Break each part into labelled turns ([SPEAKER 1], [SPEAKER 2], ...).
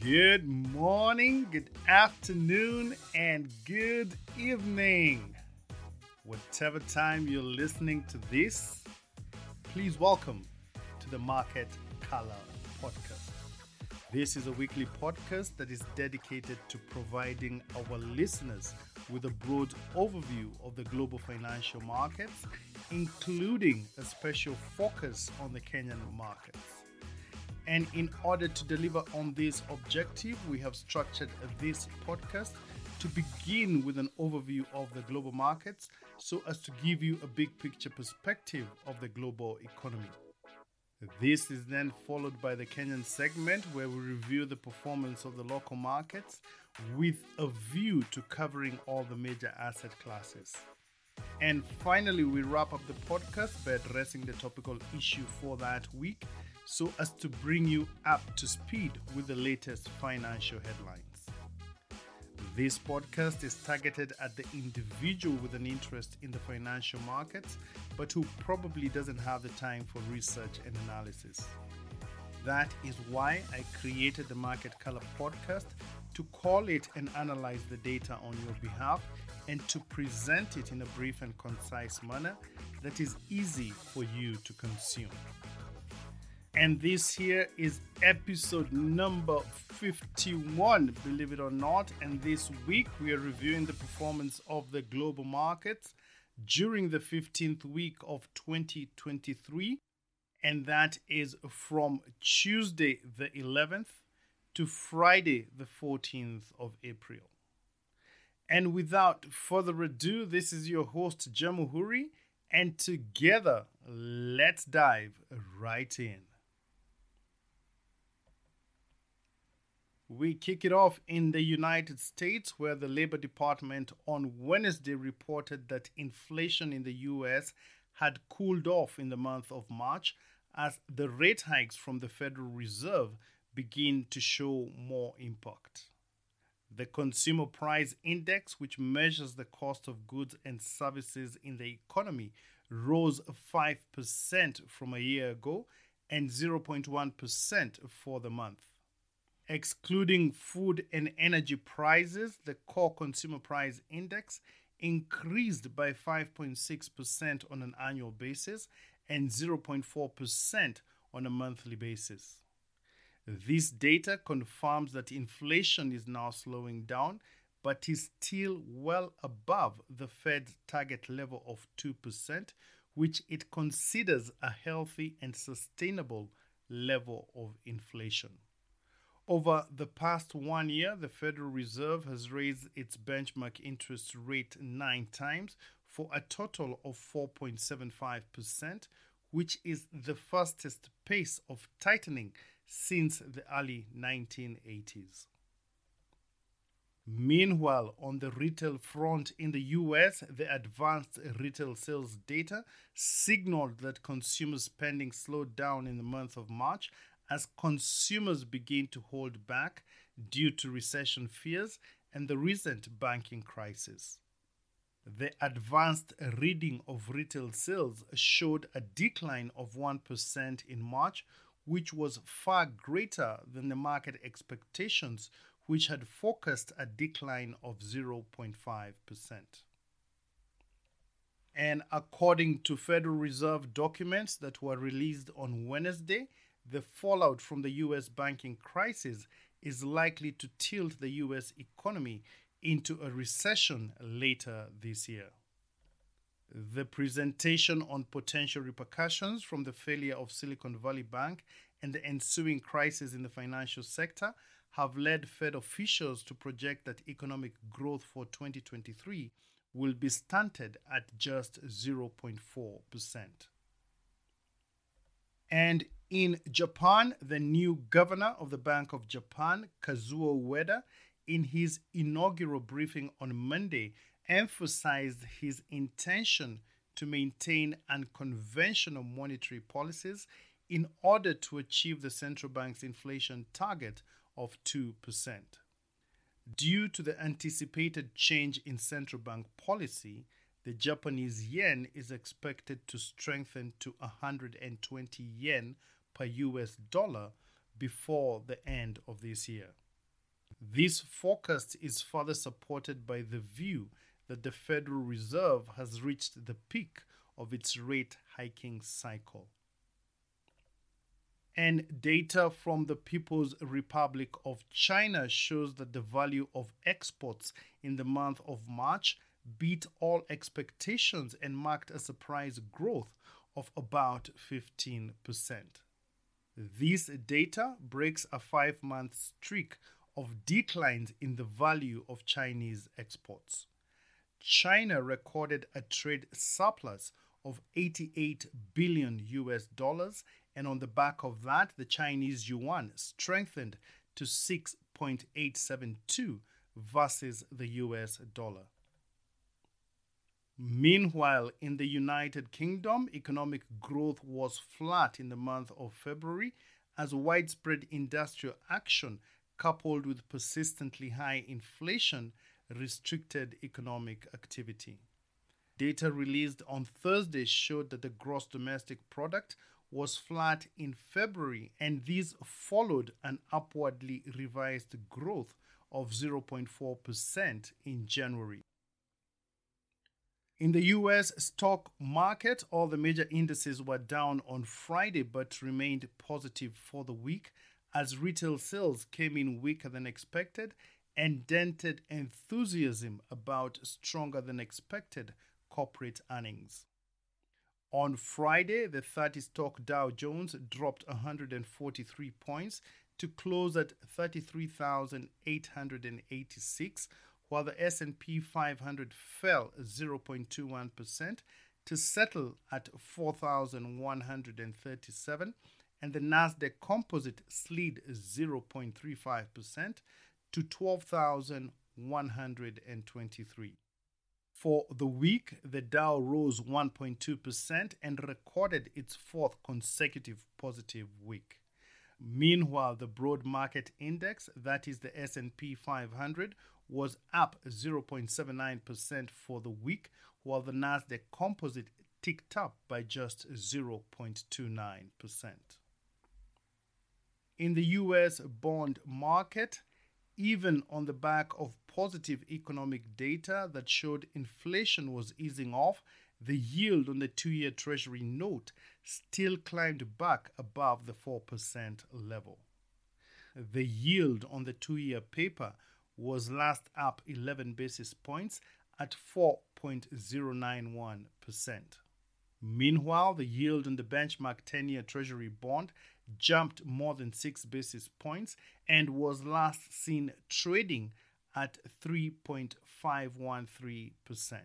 [SPEAKER 1] Good morning, good afternoon, and good evening. Whatever time you're listening to this, please welcome to the Market Color Podcast. This is a weekly podcast that is dedicated to providing our listeners with a broad overview of the global financial markets, including a special focus on the Kenyan markets. And in order to deliver on this objective, we have structured this podcast to begin with an overview of the global markets so as to give you a big picture perspective of the global economy. This is then followed by the Kenyan segment where we review the performance of the local markets with a view to covering all the major asset classes. And finally, we wrap up the podcast by addressing the topical issue for that week so as to bring you up to speed with the latest financial headlines. This podcast is targeted at the individual with an interest in the financial markets, but who probably doesn't have the time for research and analysis. That is why I created the Market Color podcast to call it and analyze the data on your behalf and to present it in a brief and concise manner that is easy for you to consume. And this here is episode number 51, believe it or not. And this week we are reviewing the performance of the global markets during the 15th week of 2023. And that is from Tuesday the 11th to Friday the 14th of April. And without further ado, this is your host, Jamuhuri. And together, let's dive right in. We kick it off in the United States, where the Labor Department on Wednesday reported that inflation in the US had cooled off in the month of March as the rate hikes from the Federal Reserve begin to show more impact. The Consumer Price Index, which measures the cost of goods and services in the economy, rose 5% from a year ago and 0.1% for the month. Excluding food and energy prices, the core consumer price index increased by 5.6% on an annual basis and 0.4% on a monthly basis. This data confirms that inflation is now slowing down, but is still well above the Fed's target level of 2%, which it considers a healthy and sustainable level of inflation. Over the past one year, the Federal Reserve has raised its benchmark interest rate nine times for a total of 4.75%, which is the fastest pace of tightening since the early 1980s. Meanwhile, on the retail front in the US, the advanced retail sales data signaled that consumer spending slowed down in the month of March as consumers begin to hold back due to recession fears and the recent banking crisis. The advanced reading of retail sales showed a decline of 1% in March, which was far greater than the market expectations, which had forecast a decline of 0.5%. And according to Federal Reserve documents that were released on Wednesday, the fallout from the US banking crisis is likely to tilt the US economy into a recession later this year. The presentation on potential repercussions from the failure of Silicon Valley Bank and the ensuing crisis in the financial sector have led Fed officials to project that economic growth for 2023 will be stunted at just 0.4%. And in Japan, the new governor of the Bank of Japan, Kazuo Ueda, in his inaugural briefing on Monday, emphasized his intention to maintain unconventional monetary policies in order to achieve the central bank's inflation target of 2%. Due to the anticipated change in central bank policy, the Japanese yen is expected to strengthen to 120 yen per US dollar before the end of this year. This forecast is further supported by the view that the Federal Reserve has reached the peak of its rate hiking cycle. And data from the People's Republic of China shows that the value of exports in the month of March beat all expectations and marked a surprise growth of about 15%. This data breaks a five month streak of declines in the value of Chinese exports. China recorded a trade surplus of 88 billion US dollars, and on the back of that, the Chinese yuan strengthened to 6.872 versus the US dollar. Meanwhile, in the United Kingdom, economic growth was flat in the month of February as widespread industrial action coupled with persistently high inflation restricted economic activity. Data released on Thursday showed that the gross domestic product was flat in February, and these followed an upwardly revised growth of 0.4% in January. In the US stock market, all the major indices were down on Friday but remained positive for the week as retail sales came in weaker than expected and dented enthusiasm about stronger than expected corporate earnings. On Friday, the 30 stock Dow Jones dropped 143 points to close at 33,886 while the S&P 500 fell 0.21% to settle at 4137 and the Nasdaq Composite slid 0.35% to 12,123. For the week, the Dow rose 1.2% and recorded its fourth consecutive positive week. Meanwhile, the broad market index, that is the S&P 500, was up 0.79% for the week, while the Nasdaq Composite ticked up by just 0.29%. In the US bond market, even on the back of positive economic data that showed inflation was easing off, the yield on the two year Treasury note still climbed back above the 4% level. The yield on the two year paper was last up 11 basis points at 4.091%. Meanwhile, the yield on the benchmark 10 year Treasury bond jumped more than 6 basis points and was last seen trading at 3.513%.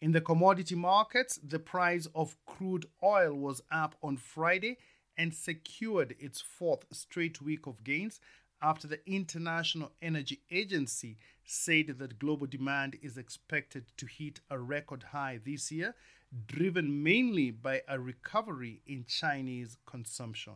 [SPEAKER 1] In the commodity markets, the price of crude oil was up on Friday and secured its fourth straight week of gains after the International Energy Agency said that global demand is expected to hit a record high this year, driven mainly by a recovery in Chinese consumption.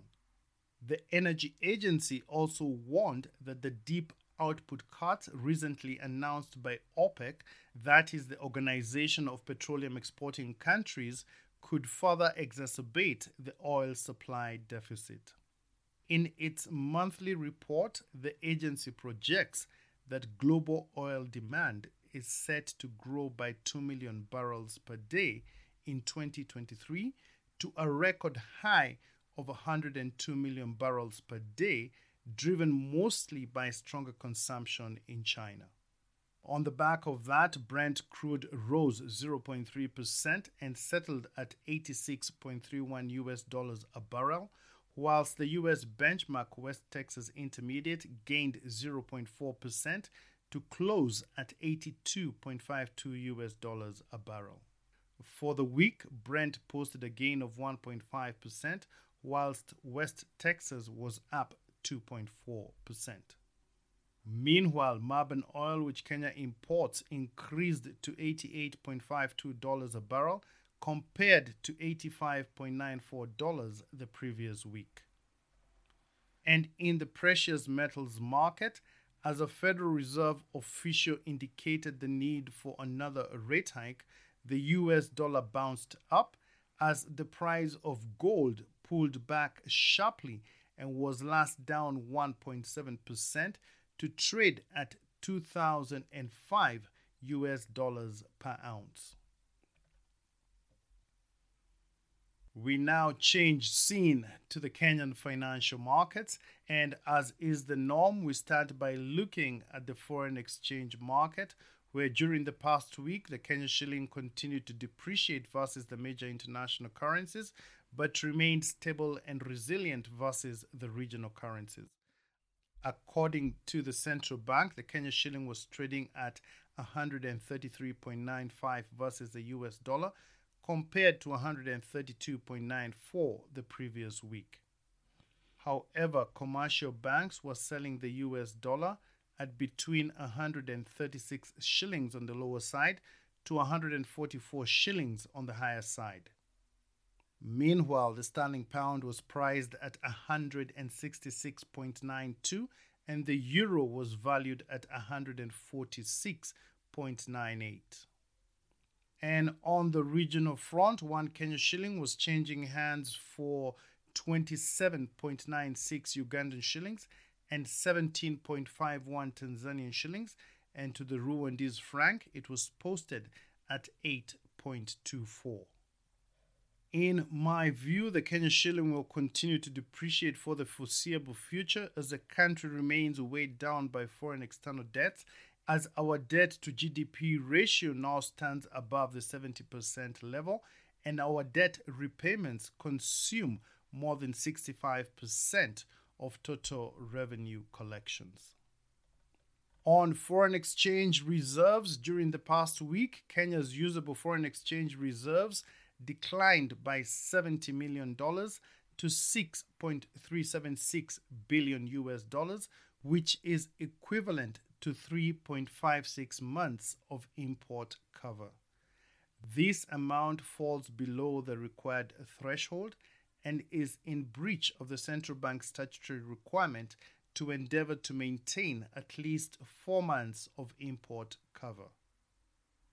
[SPEAKER 1] The Energy Agency also warned that the deep output cuts recently announced by OPEC, that is the Organization of Petroleum Exporting Countries, could further exacerbate the oil supply deficit. In its monthly report, the agency projects that global oil demand is set to grow by 2 million barrels per day in 2023 to a record high of 102 million barrels per day, driven mostly by stronger consumption in China. On the back of that, Brent crude rose 0.3% and settled at 86.31 US dollars a barrel, whilst the US benchmark West Texas Intermediate gained 0.4% to close at 82.52 US dollars a barrel. For the week, Brent posted a gain of 1.5%, whilst West Texas was up 2.4%. Meanwhile, Murban oil, which Kenya imports, increased to $88.52 a barrel compared to $85.94 the previous week. And in the precious metals market, as a Federal Reserve official indicated the need for another rate hike, the US dollar bounced up as the price of gold pulled back sharply and was last down 1.7% to trade at 2005 US dollars per ounce. We now change scene to the Kenyan financial markets, and as is the norm, we start by looking at the foreign exchange market, where during the past week the Kenyan shilling continued to depreciate versus the major international currencies, but remained stable and resilient versus the regional currencies. According to the central bank, the Kenya shilling was trading at 133.95 versus the US dollar compared to 132.94 the previous week. However, commercial banks were selling the US dollar at between 136 shillings on the lower side to 144 shillings on the higher side. Meanwhile, the sterling pound was priced at 166.92 and the euro was valued at 146.98. And on the regional front, one Kenya shilling was changing hands for 27.96 Ugandan shillings and 17.51 Tanzanian shillings. And to the Rwandese franc, it was posted at 8.24. In my view, the Kenya shilling will continue to depreciate for the foreseeable future as the country remains weighed down by foreign external debts as our debt to GDP ratio now stands above the 70% level, and our debt repayments consume more than 65% of total revenue collections. On foreign exchange reserves during the past week, Kenya's usable foreign exchange reserves declined by $70 million to 6.376 billion US dollars, which is equivalent to 3.56 months of import cover. This amount falls below the required threshold and is in breach of the central bank's statutory requirement to endeavor to maintain at least four months of import cover.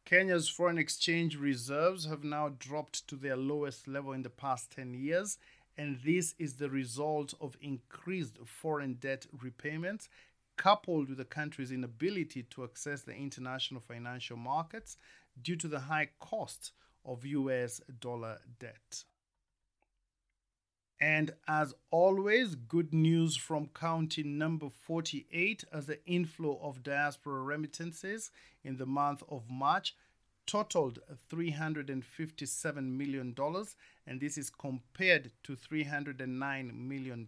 [SPEAKER 1] Kenya's foreign exchange reserves have now dropped to their lowest level in the past 10 years, and this is the result of increased foreign debt repayments coupled with the country's inability to access the international financial markets due to the high cost of US dollar debt. And as always, good news from county number 48 as the inflow of diaspora remittances in the month of March totaled $357 million, and this is compared to $309 million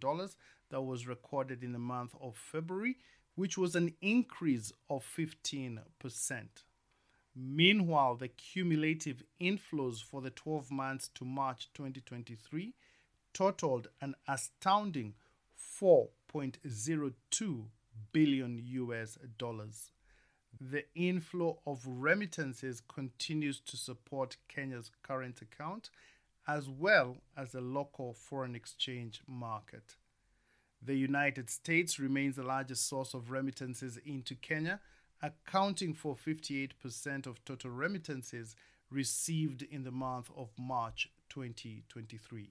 [SPEAKER 1] that was recorded in the month of February, which was an increase of 15%. Meanwhile, the cumulative inflows for the 12 months to March 2023 totaled an astounding 4.02 billion US dollars. The inflow of remittances continues to support Kenya's current account as well as the local foreign exchange market. The United States remains the largest source of remittances into Kenya, accounting for 58% of total remittances received in the month of March 2023.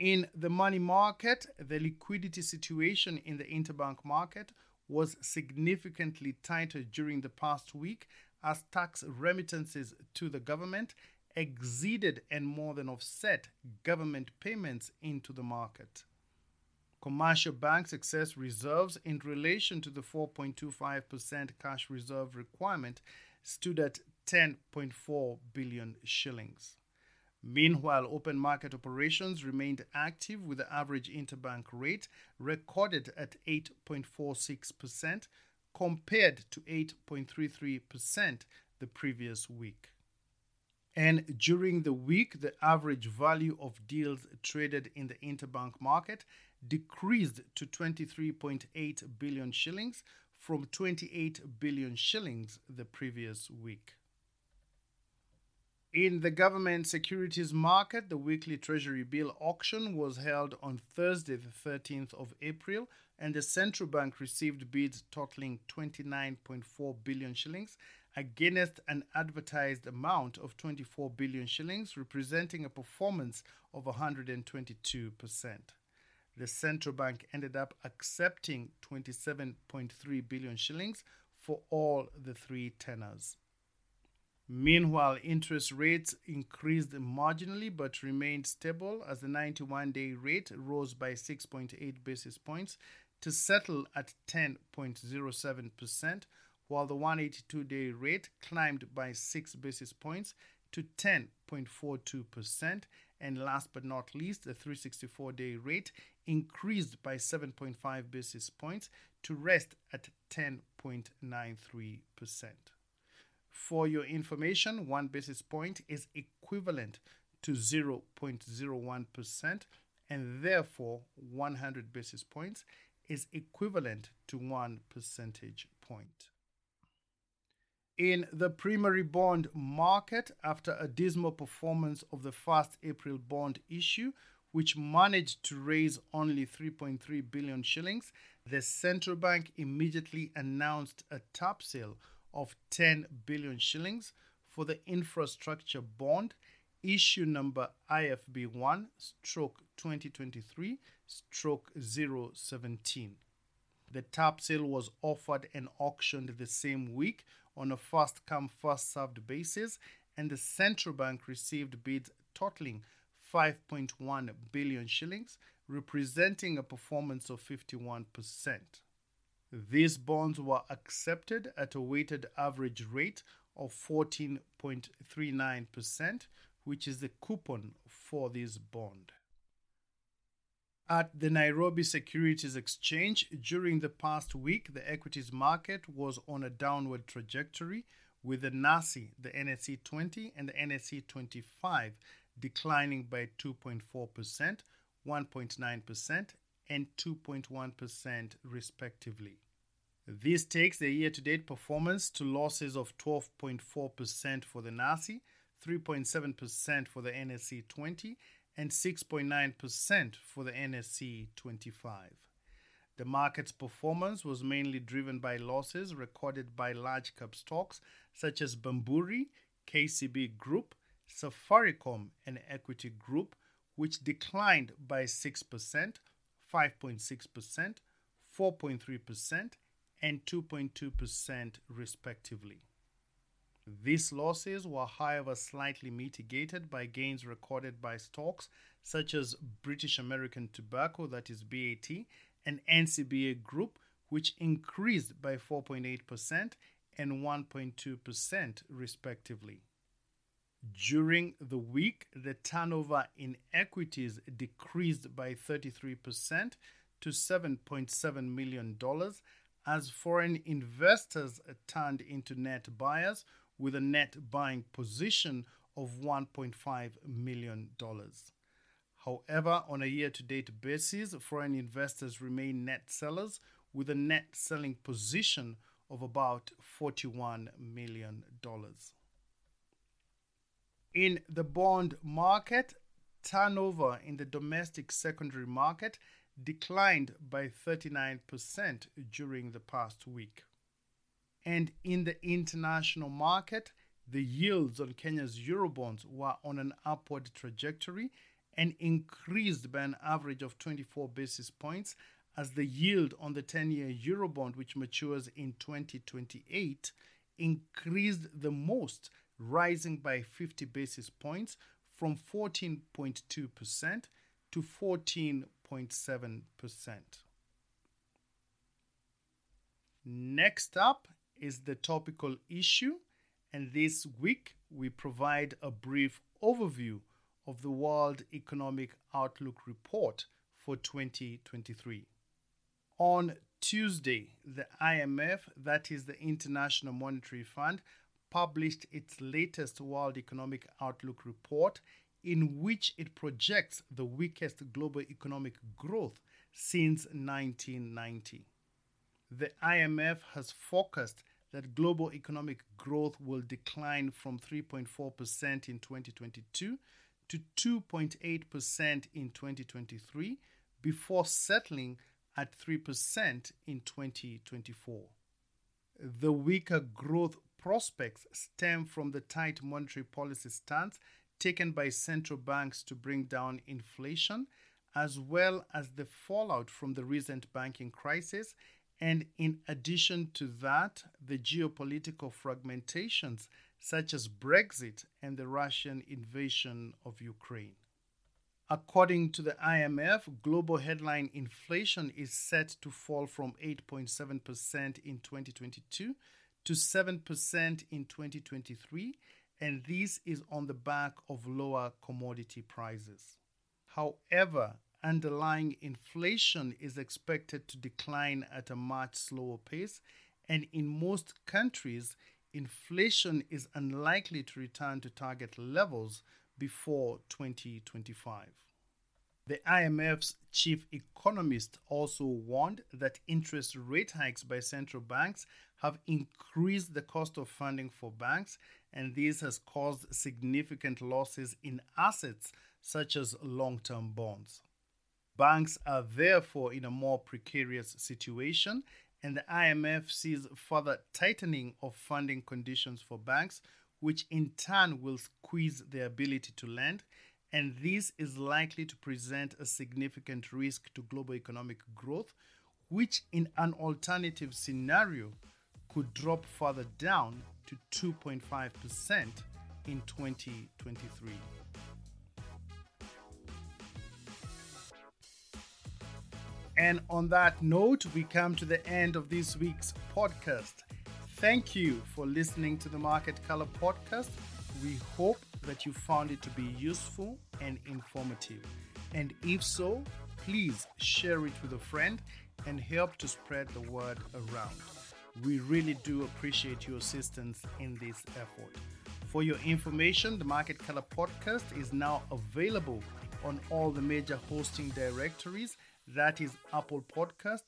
[SPEAKER 1] In the money market, the liquidity situation in the interbank market was significantly tighter during the past week as tax remittances to the government exceeded and more than offset government payments into the market. Commercial banks excess reserves in relation to the 4.25% cash reserve requirement stood at 10.4 billion shillings. Meanwhile, open market operations remained active with the average interbank rate recorded at 8.46% compared to 8.33% the previous week. And during the week, the average value of deals traded in the interbank market decreased to 23.8 billion shillings from 28 billion shillings the previous week. In the government securities market, the weekly Treasury bill auction was held on Thursday, the 13th of April, and the central bank received bids totaling 29.4 billion shillings against an advertised amount of 24 billion shillings, representing a performance of 122%. the central bank ended up accepting 27.3 billion shillings for all the three tenors. Meanwhile, interest rates increased marginally but remained stable as the 91 day rate rose by 6.8 basis points to settle at 10.07%, while the 182 day rate climbed by 6 basis points to 10.42%. And last but not least, the 364 day rate increased by 7.5 basis points to rest at 10.93%. For your information, one basis point is equivalent to 0.01%, and therefore 100 basis points is equivalent to 1 percentage point. In the primary bond market, after a dismal performance of the first April bond issue, which managed to raise only 3.3 billion shillings, the central bank immediately announced a tap sale of 10 billion shillings for the infrastructure bond issue number IFB1 stroke 2023 stroke 017. The tap sale was offered and auctioned the same week on a first come first served basis and the central bank received bids totaling 5.1 billion shillings representing a performance of 51%. These bonds were accepted at a weighted average rate of 14.39%, which is the coupon for this bond. At the Nairobi Securities Exchange, during the past week, the equities market was on a downward trajectory with the NASI, the NSE 20, and the NSE 25 declining by 2.4%, 1.9%, and 2.1% respectively. This takes the year to date performance to losses of 12.4% for the NASI, 3.7% for the NSE 20, and 6.9% for the NSE 25. The market's performance was mainly driven by losses recorded by large cap stocks such as Bamburi, KCB Group, Safaricom, and Equity Group, which declined by 6%, 5.6%, 4.3%, and 2.2% respectively. These losses were, however, slightly mitigated by gains recorded by stocks such as British American Tobacco, that is BAT, and NCBA Group, which increased by 4.8% and 1.2% respectively. During the week, the turnover in equities decreased by 33% to $7.7 million as foreign investors turned into net buyers with a net buying position of $1.5 million. However, on a year to date basis, foreign investors remain net sellers with a net selling position of about $41 million. In the bond market, turnover in the domestic secondary market declined by 39% during the past week. And in the international market, the yields on Kenya's Eurobonds were on an upward trajectory and increased by an average of 24 basis points as the yield on the 10 year Eurobond, which matures in 2028, increased the most, rising by 50 basis points from 14.2% to 14 0.7%. Next up is the topical issue, and this week we provide a brief overview of the World Economic Outlook Report for 2023. On Tuesday, the IMF, that is the International Monetary Fund, published its latest World Economic Outlook report in which it projects the weakest global economic growth since 1990. The IMF has forecast that global economic growth will decline from 3.4% in 2022 to 2.8% in 2023 before settling at 3% in 2024. The weaker growth prospects stem from the tight monetary policy stance taken by central banks to bring down inflation, as well as the fallout from the recent banking crisis, and in addition to that, the geopolitical fragmentations such as Brexit and the Russian invasion of Ukraine. According to the IMF, global headline inflation is set to fall from 8.7% in 2022 to 7% in 2023, and this is on the back of lower commodity prices. However, underlying inflation is expected to decline at a much slower pace, and in most countries, inflation is unlikely to return to target levels before 2025. The IMF's chief economist also warned that interest rate hikes by central banks have increased the cost of funding for banks, and this has caused significant losses in assets such as long term bonds. Banks are therefore in a more precarious situation, and the IMF sees further tightening of funding conditions for banks, which in turn will squeeze their ability to lend. And this is likely to present a significant risk to global economic growth, which in an alternative scenario could drop further down to 2.5% in 2023. And on that note, we come to the end of this week's podcast. Thank you for listening to the Market Color podcast. We hope that you found it to be useful and informative. And if so, please share it with a friend and help to spread the word around. We really do appreciate your assistance in this effort. For your information, the Market Color podcast is now available on all the major hosting directories that is Apple Podcast,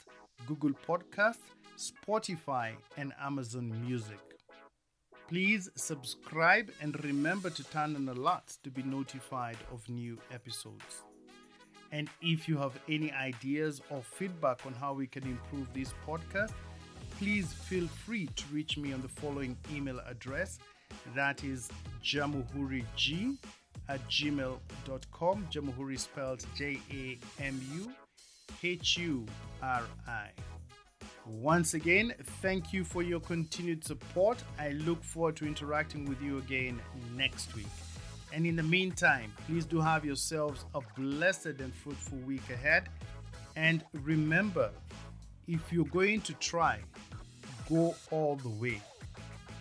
[SPEAKER 1] Google Podcast, Spotify, and Amazon Music. Please subscribe and remember to turn on alerts to be notified of new episodes. And if you have any ideas or feedback on how we can improve this podcast, please feel free to reach me on the following email address that is jamuhurig at gmail.com. Jamuhuri spelled J A M U H U R I. Once again, thank you for your continued support. I look forward to interacting with you again next week. And in the meantime, please do have yourselves a blessed and fruitful week ahead. And remember, if you're going to try, go all the way.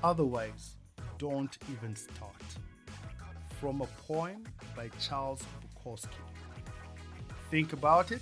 [SPEAKER 1] Otherwise, don't even start. From a poem by Charles Bukowski. Think about it